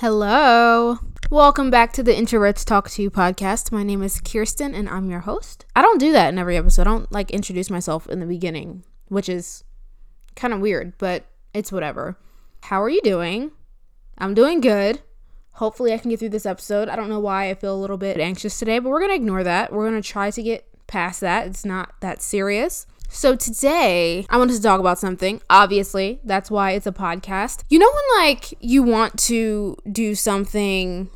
Hello. Welcome back to the Introverts Talk to You podcast. My name is Kirsten and I'm your host. I don't do that in every episode. I don't like introduce myself in the beginning, which is kind of weird, but it's whatever. How are you doing? I'm doing good. Hopefully, I can get through this episode. I don't know why I feel a little bit anxious today, but we're going to ignore that. We're going to try to get past that. It's not that serious. So today, I wanted to talk about something. Obviously, that's why it's a podcast. You know when like you want to do something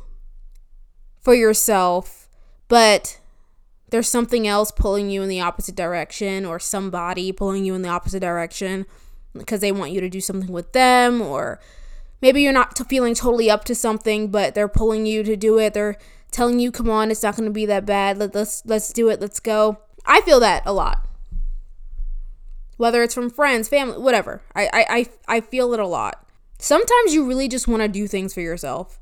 for yourself, but there's something else pulling you in the opposite direction or somebody pulling you in the opposite direction because they want you to do something with them or maybe you're not feeling totally up to something but they're pulling you to do it. They're telling you, "Come on, it's not going to be that bad. Let, let's let's do it. Let's go." I feel that a lot whether it's from friends, family, whatever. I, I, I, I feel it a lot. Sometimes you really just want to do things for yourself.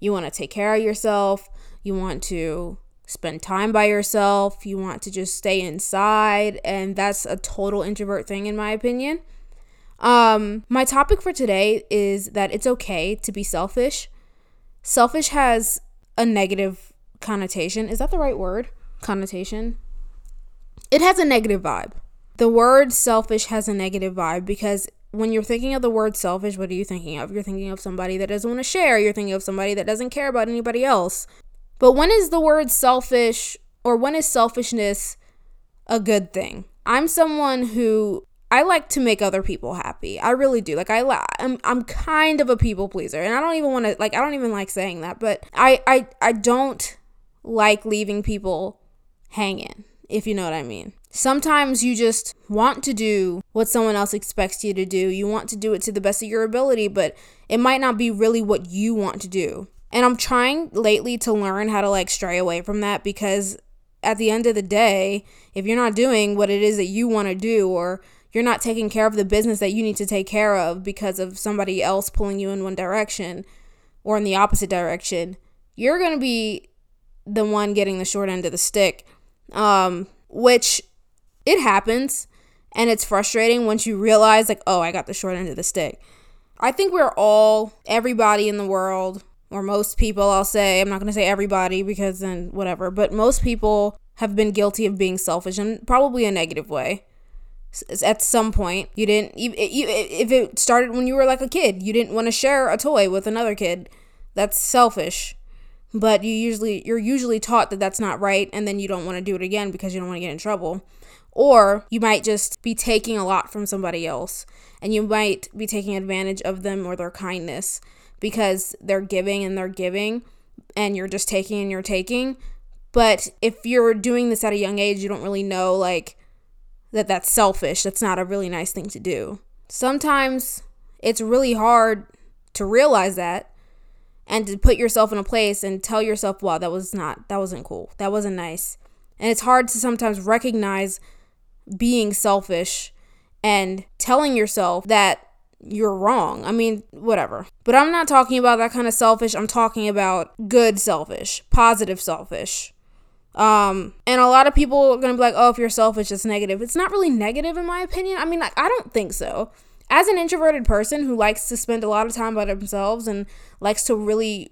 You want to take care of yourself. You want to spend time by yourself. You want to just stay inside. And that's a total introvert thing, in my opinion. Um, my topic for today is that it's okay to be selfish. Selfish has a negative connotation. Is that the right word? Connotation? It has a negative vibe the word selfish has a negative vibe because when you're thinking of the word selfish, what are you thinking of? You're thinking of somebody that doesn't want to share. You're thinking of somebody that doesn't care about anybody else. But when is the word selfish or when is selfishness a good thing? I'm someone who I like to make other people happy. I really do. Like I I'm I'm kind of a people pleaser and I don't even want to like I don't even like saying that, but I I I don't like leaving people hanging, if you know what I mean. Sometimes you just want to do what someone else expects you to do. You want to do it to the best of your ability, but it might not be really what you want to do. And I'm trying lately to learn how to like stray away from that because at the end of the day, if you're not doing what it is that you want to do or you're not taking care of the business that you need to take care of because of somebody else pulling you in one direction or in the opposite direction, you're going to be the one getting the short end of the stick. Um, which it happens and it's frustrating once you realize like oh i got the short end of the stick. I think we're all everybody in the world or most people i'll say i'm not going to say everybody because then whatever but most people have been guilty of being selfish in probably a negative way. At some point you didn't You if it started when you were like a kid you didn't want to share a toy with another kid. That's selfish but you usually you're usually taught that that's not right and then you don't want to do it again because you don't want to get in trouble or you might just be taking a lot from somebody else and you might be taking advantage of them or their kindness because they're giving and they're giving and you're just taking and you're taking. But if you're doing this at a young age, you don't really know like that that's selfish. That's not a really nice thing to do. Sometimes it's really hard to realize that and to put yourself in a place and tell yourself, wow, that was not, that wasn't cool. That wasn't nice. And it's hard to sometimes recognize being selfish and telling yourself that you're wrong. I mean, whatever. But I'm not talking about that kind of selfish. I'm talking about good selfish, positive selfish. Um, and a lot of people are gonna be like, "Oh, if you're selfish, it's negative." It's not really negative, in my opinion. I mean, like, I don't think so. As an introverted person who likes to spend a lot of time by themselves and likes to really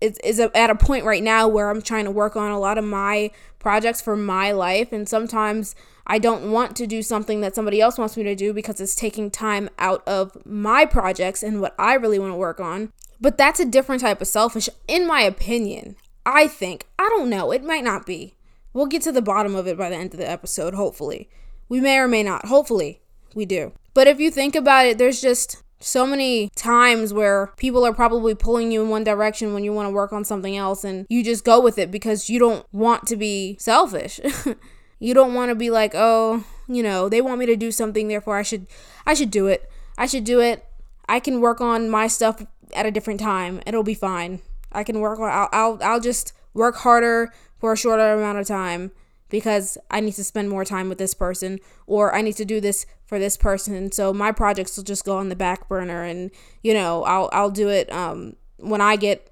is, is at a point right now where I'm trying to work on a lot of my projects for my life. And sometimes I don't want to do something that somebody else wants me to do because it's taking time out of my projects and what I really want to work on. But that's a different type of selfish, in my opinion. I think. I don't know. It might not be. We'll get to the bottom of it by the end of the episode, hopefully. We may or may not. Hopefully, we do. But if you think about it, there's just so many times where people are probably pulling you in one direction when you want to work on something else and you just go with it because you don't want to be selfish. you don't want to be like, "Oh, you know, they want me to do something, therefore I should I should do it. I should do it. I can work on my stuff at a different time. It'll be fine. I can work on I'll I'll, I'll just work harder for a shorter amount of time because I need to spend more time with this person or I need to do this for this person. So my projects will just go on the back burner and you know, I'll I'll do it um when I get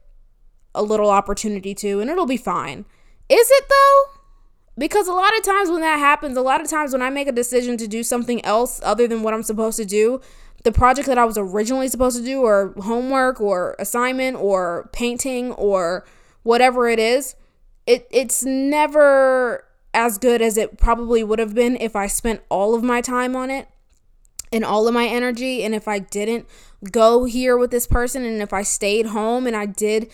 a little opportunity to and it'll be fine. Is it though? Because a lot of times when that happens, a lot of times when I make a decision to do something else other than what I'm supposed to do, the project that I was originally supposed to do, or homework, or assignment, or painting, or whatever it is, it it's never as good as it probably would have been if I spent all of my time on it and all of my energy and if I didn't go here with this person and if I stayed home and I did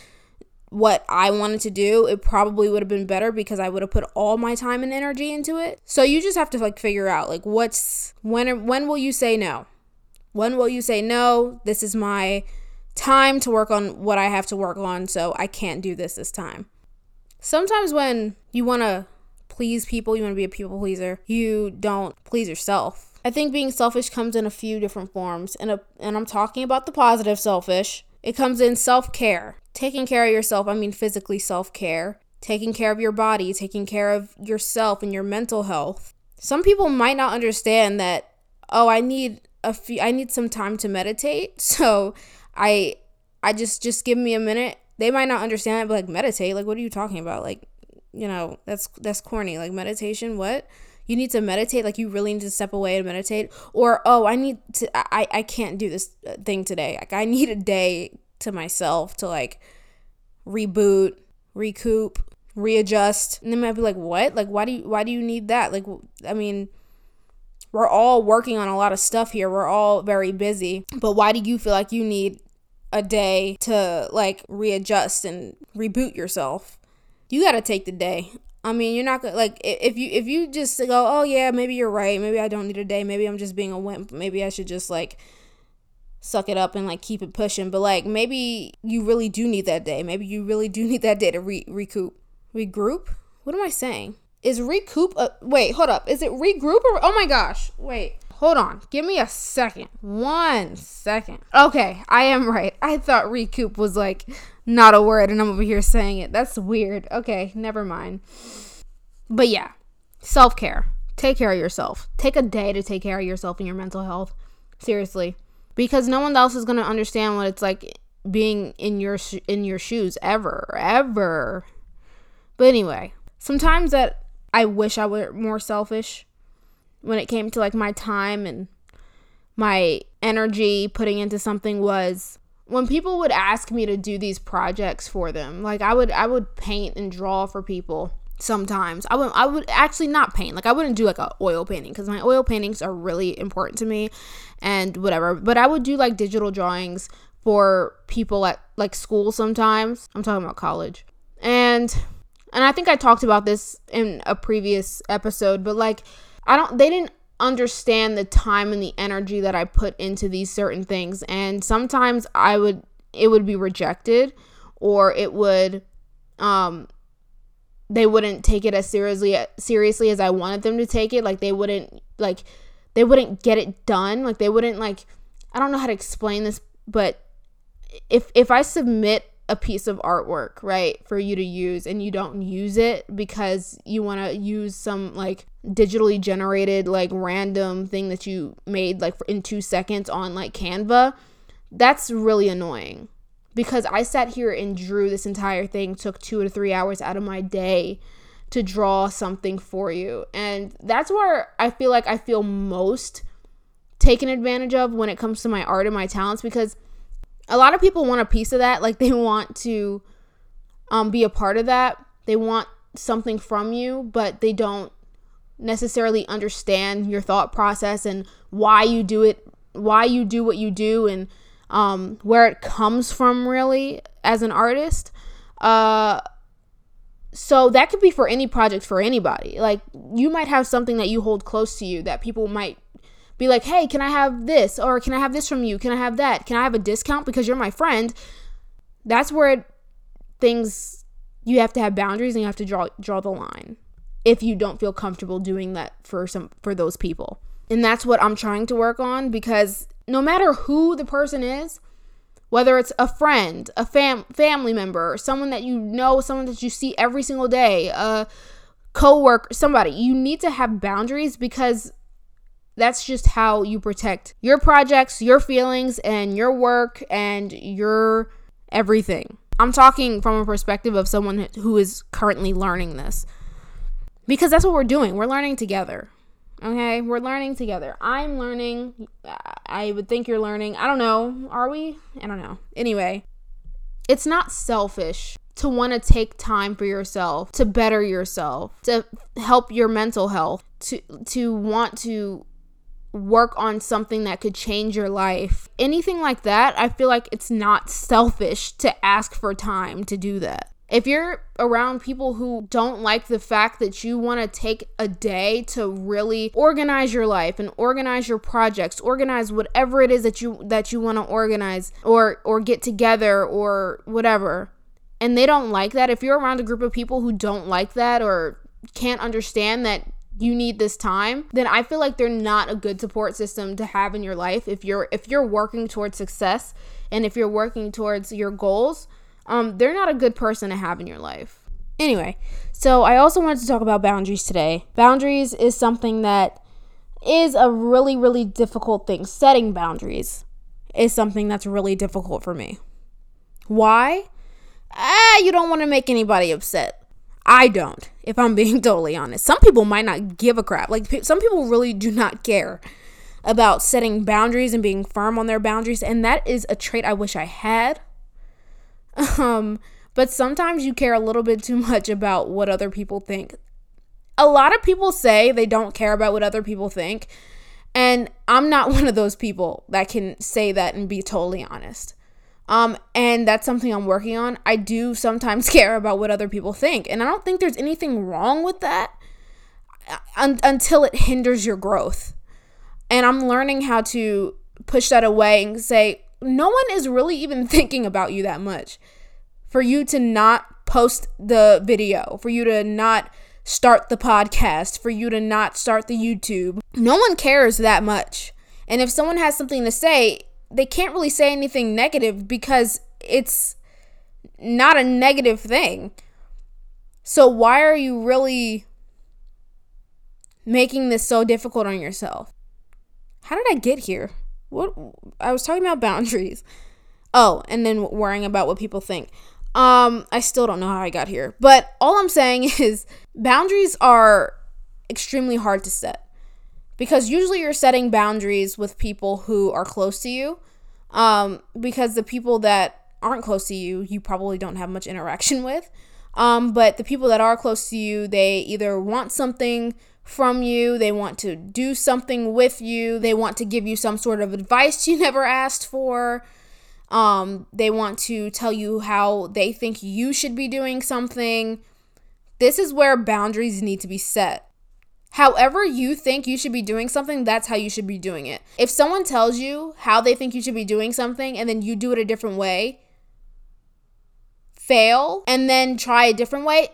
what I wanted to do, it probably would have been better because I would have put all my time and energy into it. So you just have to like figure out like what's when when will you say no? When will you say no? This is my time to work on what I have to work on, so I can't do this this time. Sometimes when you want to please people, you want to be a people pleaser, you don't please yourself. I think being selfish comes in a few different forms, and a, and I'm talking about the positive selfish. It comes in self-care. Taking care of yourself, I mean physically self-care, taking care of your body, taking care of yourself and your mental health. Some people might not understand that oh, I need a few I need some time to meditate. So, I I just just give me a minute. They might not understand it, but like meditate, like what are you talking about? Like, you know, that's that's corny. Like meditation, what? You need to meditate, like you really need to step away and meditate. Or, oh, I need to I I can't do this uh, thing today. Like I need a day to myself to like reboot, recoup, readjust. And they might be like, "What? Like why do you why do you need that?" Like I mean, we're all working on a lot of stuff here. We're all very busy. But why do you feel like you need a day to like readjust and reboot yourself? You got to take the day. I mean, you're not gonna like if you if you just go, "Oh yeah, maybe you're right. Maybe I don't need a day. Maybe I'm just being a wimp. Maybe I should just like suck it up and like keep it pushing." But like maybe you really do need that day. Maybe you really do need that day to re- recoup, regroup. What am I saying? Is recoup a wait, hold up. Is it regroup or oh my gosh. Wait. Hold on. Give me a second. One second. Okay, I am right. I thought recoup was like not a word and I'm over here saying it. That's weird. Okay, never mind. But yeah, self-care. Take care of yourself. Take a day to take care of yourself and your mental health. Seriously. Because no one else is going to understand what it's like being in your sh- in your shoes ever, ever. But anyway, sometimes that I wish I were more selfish when it came to like my time and my energy putting into something was when people would ask me to do these projects for them like i would i would paint and draw for people sometimes. I would i would actually not paint like i wouldn't do like a oil painting because my oil paintings are really important to me and whatever but i would do like digital drawings for people at like school sometimes. I'm talking about college. And and i think i talked about this in a previous episode but like I don't they didn't understand the time and the energy that I put into these certain things. And sometimes I would it would be rejected or it would um they wouldn't take it as seriously seriously as I wanted them to take it. Like they wouldn't like they wouldn't get it done. Like they wouldn't like I don't know how to explain this but if if I submit a piece of artwork, right, for you to use and you don't use it because you want to use some like digitally generated like random thing that you made like in 2 seconds on like Canva, that's really annoying. Because I sat here and drew this entire thing, took 2 to 3 hours out of my day to draw something for you. And that's where I feel like I feel most taken advantage of when it comes to my art and my talents because a lot of people want a piece of that like they want to um, be a part of that they want something from you but they don't necessarily understand your thought process and why you do it why you do what you do and um, where it comes from really as an artist uh, so that could be for any project for anybody like you might have something that you hold close to you that people might be like, hey, can I have this? Or can I have this from you? Can I have that? Can I have a discount because you're my friend? That's where things you have to have boundaries and you have to draw draw the line if you don't feel comfortable doing that for some for those people. And that's what I'm trying to work on because no matter who the person is, whether it's a friend, a fam- family member, someone that you know, someone that you see every single day, a coworker, somebody, you need to have boundaries because that's just how you protect your projects, your feelings, and your work and your everything. I'm talking from a perspective of someone who is currently learning this. Because that's what we're doing. We're learning together. Okay, we're learning together. I'm learning. I would think you're learning. I don't know. Are we? I don't know. Anyway, it's not selfish to want to take time for yourself, to better yourself, to help your mental health, to to want to work on something that could change your life. Anything like that, I feel like it's not selfish to ask for time to do that. If you're around people who don't like the fact that you want to take a day to really organize your life and organize your projects, organize whatever it is that you that you want to organize or or get together or whatever. And they don't like that. If you're around a group of people who don't like that or can't understand that you need this time, then I feel like they're not a good support system to have in your life if you're if you're working towards success and if you're working towards your goals, um they're not a good person to have in your life. Anyway, so I also wanted to talk about boundaries today. Boundaries is something that is a really really difficult thing. Setting boundaries is something that's really difficult for me. Why? Ah, you don't want to make anybody upset. I don't, if I'm being totally honest. Some people might not give a crap. Like, some people really do not care about setting boundaries and being firm on their boundaries. And that is a trait I wish I had. Um, but sometimes you care a little bit too much about what other people think. A lot of people say they don't care about what other people think. And I'm not one of those people that can say that and be totally honest. Um, and that's something I'm working on. I do sometimes care about what other people think, and I don't think there's anything wrong with that uh, un- until it hinders your growth. And I'm learning how to push that away and say, no one is really even thinking about you that much. For you to not post the video, for you to not start the podcast, for you to not start the YouTube, no one cares that much. And if someone has something to say, they can't really say anything negative because it's not a negative thing. So why are you really making this so difficult on yourself? How did I get here? What I was talking about boundaries. Oh, and then worrying about what people think. Um, I still don't know how I got here. But all I'm saying is boundaries are extremely hard to set because usually you're setting boundaries with people who are close to you um, because the people that aren't close to you you probably don't have much interaction with um, but the people that are close to you they either want something from you. They want to do something with you. They want to give you some sort of advice you never asked for. Um, they want to tell you how they think you should be doing something. This is where boundaries need to be set. However, you think you should be doing something, that's how you should be doing it. If someone tells you how they think you should be doing something and then you do it a different way, fail, and then try a different way,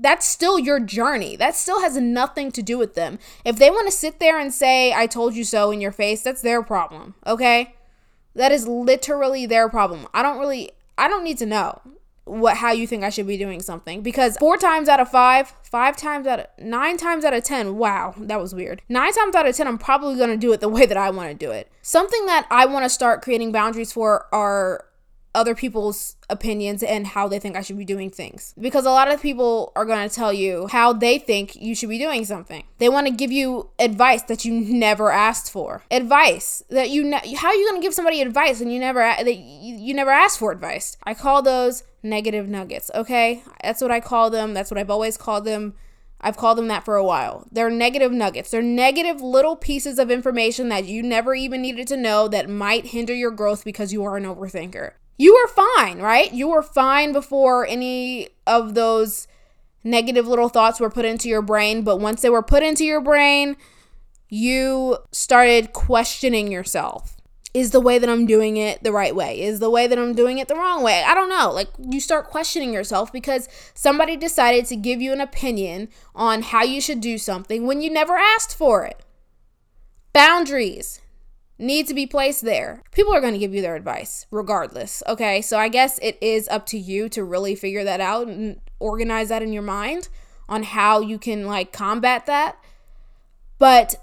that's still your journey. That still has nothing to do with them. If they want to sit there and say, I told you so in your face, that's their problem, okay? That is literally their problem. I don't really, I don't need to know what how you think I should be doing something because four times out of five, five times out of nine times out of ten, wow, that was weird. Nine times out of ten, I'm probably gonna do it the way that I want to do it. Something that I want to start creating boundaries for are other people's opinions and how they think I should be doing things. Because a lot of people are going to tell you how they think you should be doing something. They want to give you advice that you never asked for. Advice that you ne- how are you going to give somebody advice and you never that you, you never asked for advice. I call those negative nuggets, okay? That's what I call them. That's what I've always called them. I've called them that for a while. They're negative nuggets. They're negative little pieces of information that you never even needed to know that might hinder your growth because you are an overthinker you were fine, right? You were fine before any of those negative little thoughts were put into your brain. But once they were put into your brain, you started questioning yourself. Is the way that I'm doing it the right way? Is the way that I'm doing it the wrong way? I don't know. Like, you start questioning yourself because somebody decided to give you an opinion on how you should do something when you never asked for it. Boundaries need to be placed there. People are going to give you their advice regardless. Okay. So I guess it is up to you to really figure that out and organize that in your mind on how you can like combat that. But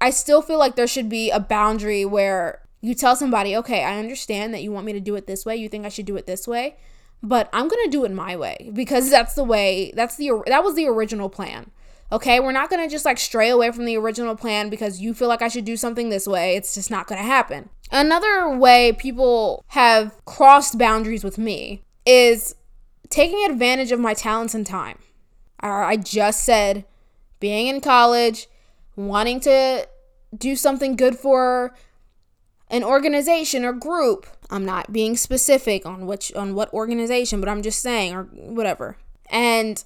I still feel like there should be a boundary where you tell somebody, okay, I understand that you want me to do it this way. You think I should do it this way, but I'm going to do it my way because that's the way, that's the, that was the original plan. Okay, we're not gonna just like stray away from the original plan because you feel like I should do something this way. It's just not gonna happen. Another way people have crossed boundaries with me is taking advantage of my talents and time. I just said being in college, wanting to do something good for an organization or group. I'm not being specific on which on what organization, but I'm just saying or whatever. And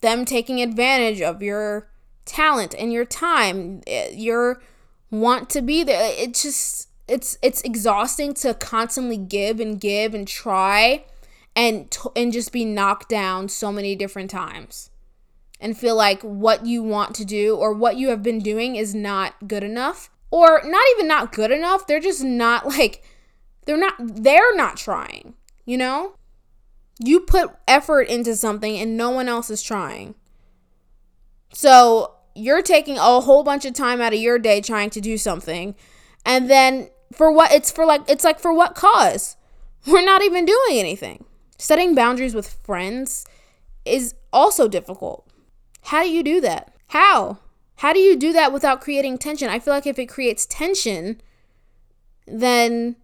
them taking advantage of your talent and your time, eh, your want to be there. It's just it's it's exhausting to constantly give and give and try and and just be knocked down so many different times and feel like what you want to do or what you have been doing is not good enough or not even not good enough. They're just not like they're not they're not trying you know you put effort into something and no one else is trying. So you're taking a whole bunch of time out of your day trying to do something and then for what it's for like it's like for what cause? We're not even doing anything. Setting boundaries with friends is also difficult. How do you do that? How? How do you do that without creating tension? I feel like if it creates tension then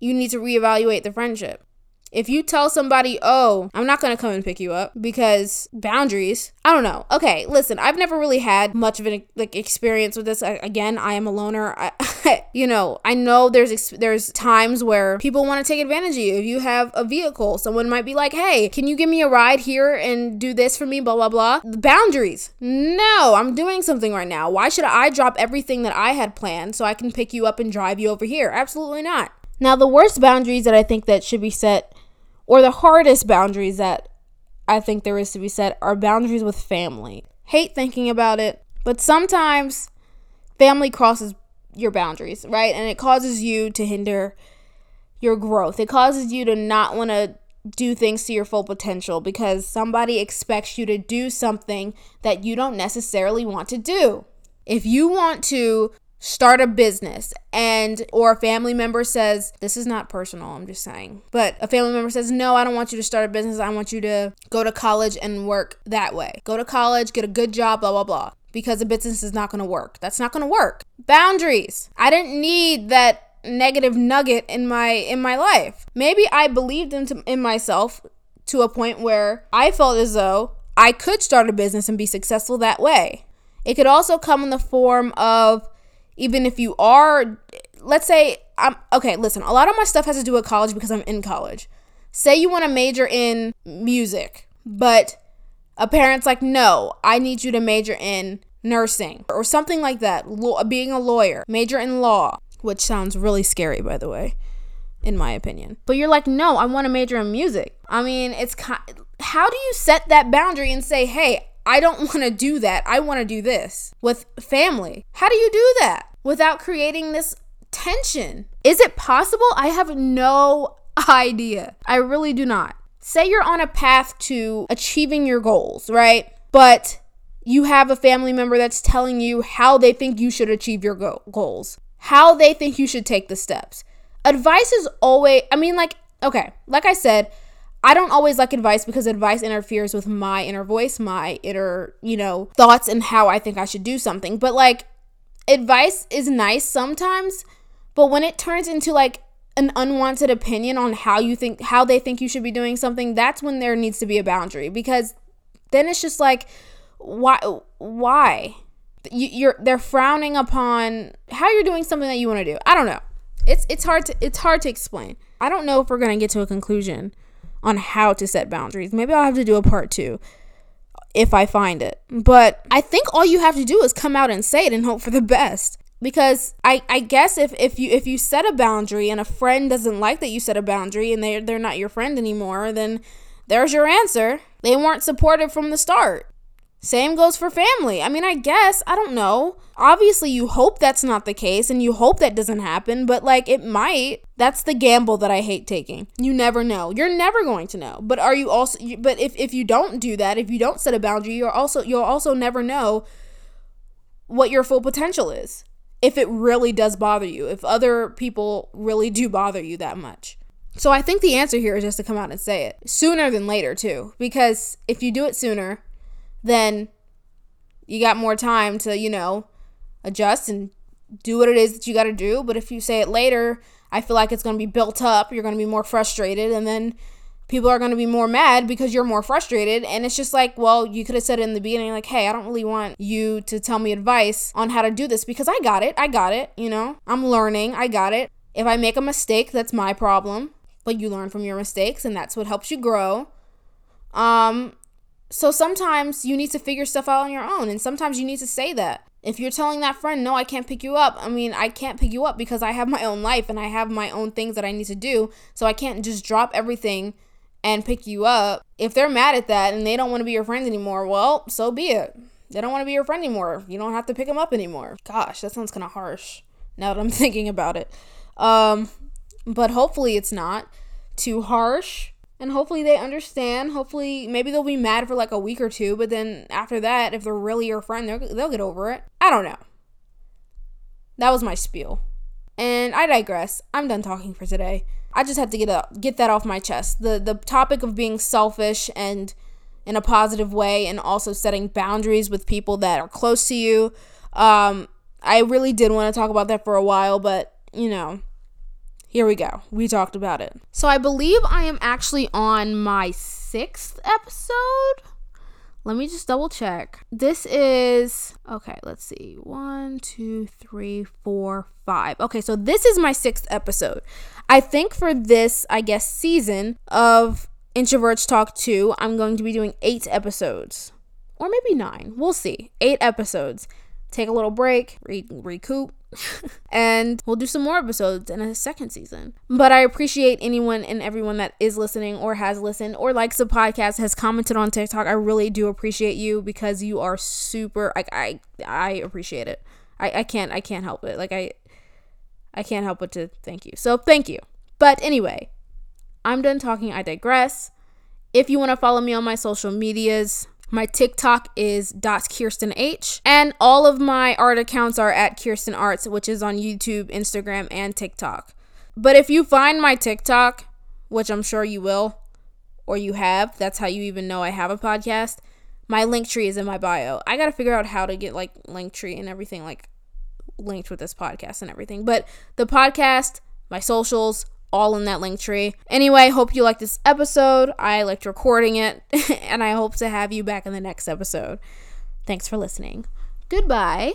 you need to reevaluate the friendship if you tell somebody, oh, I'm not to come and pick you up because boundaries, I don't know. Okay, listen, I've never really had much of an like experience with this. I, again, I am a loner. I, you know, I know there's there's times where people want to take advantage of you. If you have a vehicle, someone might be like, hey, can you give me a ride here and do this for me, blah, blah, blah. The boundaries. No, I'm doing something right now. Why should I drop everything that I had planned so I can pick you up and drive you over here? Absolutely not. Now, the worst boundaries that I think that should be set or the hardest boundaries that I think there is to be set are boundaries with family. Hate thinking about it, but sometimes family crosses your boundaries, right? And it causes you to hinder your growth. It causes you to not want to do things to your full potential because somebody expects you to do something that you don't necessarily want to do. If you want to start a business and or a family member says this is not personal i'm just saying. But a family member says no i don't want you to start a business. I want you to go to college and work that way. Go to college get a good job blah blah blah because the business is not going to work. That's not going to work. Boundaries. I didn't need that negative nugget in my in my life. Maybe i believed into in myself to a point where i felt as though i could start a business and be successful that way. It could also come in the form of even if you are let's say I'm okay, listen, a lot of my stuff has to do with college because I'm in college. Say you want to major in music, but a parent's like, "No, I need you to major in nursing or something like that, being a lawyer, major in law." Which sounds really scary by the way, in my opinion. But you're like, "No, I want to major in music." I mean, it's how do you set that boundary and say, "Hey, I don't want to do that. I want to do this with family. How do you do that without creating this tension? Is it possible? I have no idea. I really do not. Say you're on a path to achieving your goals, right? But you have a family member that's telling you how they think you should achieve your go- goals, how they think you should take the steps. Advice is always, I mean, like, okay, like I said, I don't always like advice because advice interferes with my inner voice, my inner, you know, thoughts and how I think I should do something. But like advice is nice sometimes, but when it turns into like an unwanted opinion on how you think how they think you should be doing something, that's when there needs to be a boundary because then it's just like why why you, you're they're frowning upon how you're doing something that you want to do. I don't know. It's it's hard to it's hard to explain. I don't know if we're to get to a conclusion on how to set boundaries. Maybe I'll have to do a part two if I find it. But I think all you have to do is come out and say it and hope for the best. Because I, I guess if, if you if you set a boundary and a friend doesn't like that you set a boundary and they they're not your friend anymore, then there's your answer. They weren't supportive from the start. Same goes for family. I mean, I guess, I don't know. Obviously, you hope that's not the case and you hope that doesn't happen, but like it might. That's the gamble that I hate taking. You never know. You're never going to know. But are you also but if if you don't do that, if you don't set a boundary, you're also you'll also never know what your full potential is. If it really does bother you, if other people really do bother you that much. So I think the answer here is just to come out and say it sooner than later too, because if you do it sooner, then you got more time to, you know, adjust and do what it is that you got to do. But if you say it later, I feel like it's going to be built up. You're going to be more frustrated. And then people are going to be more mad because you're more frustrated. And it's just like, well, you could have said it in the beginning, like, hey, I don't really want you to tell me advice on how to do this because I got it. I got it. You know, I'm learning. I got it. If I make a mistake, that's my problem. But you learn from your mistakes, and that's what helps you grow. Um, so sometimes you need to figure stuff out on your own, and sometimes you need to say that. If you're telling that friend, no, I can't pick you up, I mean, I can't pick you up because I have my own life and I have my own things that I need to do. So I can't just drop everything and pick you up. If they're mad at that and they don't want to be your friends anymore, well, so be it. They don't want to be your friend anymore. You don't have to pick them up anymore. Gosh, that sounds kind of harsh now that I'm thinking about it. Um, but hopefully it's not too harsh and hopefully they understand. Hopefully, maybe they'll be mad for like a week or two, but then after that, if they're really your friend, they'll get over it. I don't know. That was my spiel. And I digress. I'm done talking for today. I just had to get up, get that off my chest. The the topic of being selfish and in a positive way, and also setting boundaries with people that are close to you. Um, I really did want to talk about that for a while, but you know, here we go. We talked about it. So I believe I am actually on my sixth episode. Let me just double check. This is, okay, let's see. One, two, three, four, five. Okay, so this is my sixth episode. I think for this, I guess, season of Introverts Talk 2, I'm going to be doing eight episodes. Or maybe nine. We'll see. Eight episodes. Take a little break, re- recoup, and we'll do some more episodes in a second season. But I appreciate anyone and everyone that is listening or has listened or likes the podcast, has commented on TikTok. I really do appreciate you because you are super like I I appreciate it. I, I can't I can't help it. Like I I can't help but to thank you. So thank you. But anyway, I'm done talking. I digress. If you want to follow me on my social medias, my TikTok is dot Kirsten H. and all of my art accounts are at Kirsten Arts, which is on YouTube, Instagram, and TikTok. But if you find my TikTok, which I'm sure you will, or you have, that's how you even know I have a podcast. My Linktree is in my bio. I gotta figure out how to get like Linktree and everything like linked with this podcast and everything. But the podcast, my socials, all in that Linktree. Anyway, hope you liked this episode. I liked recording it, and I hope to have you back in the next episode. Thanks for listening. Goodbye.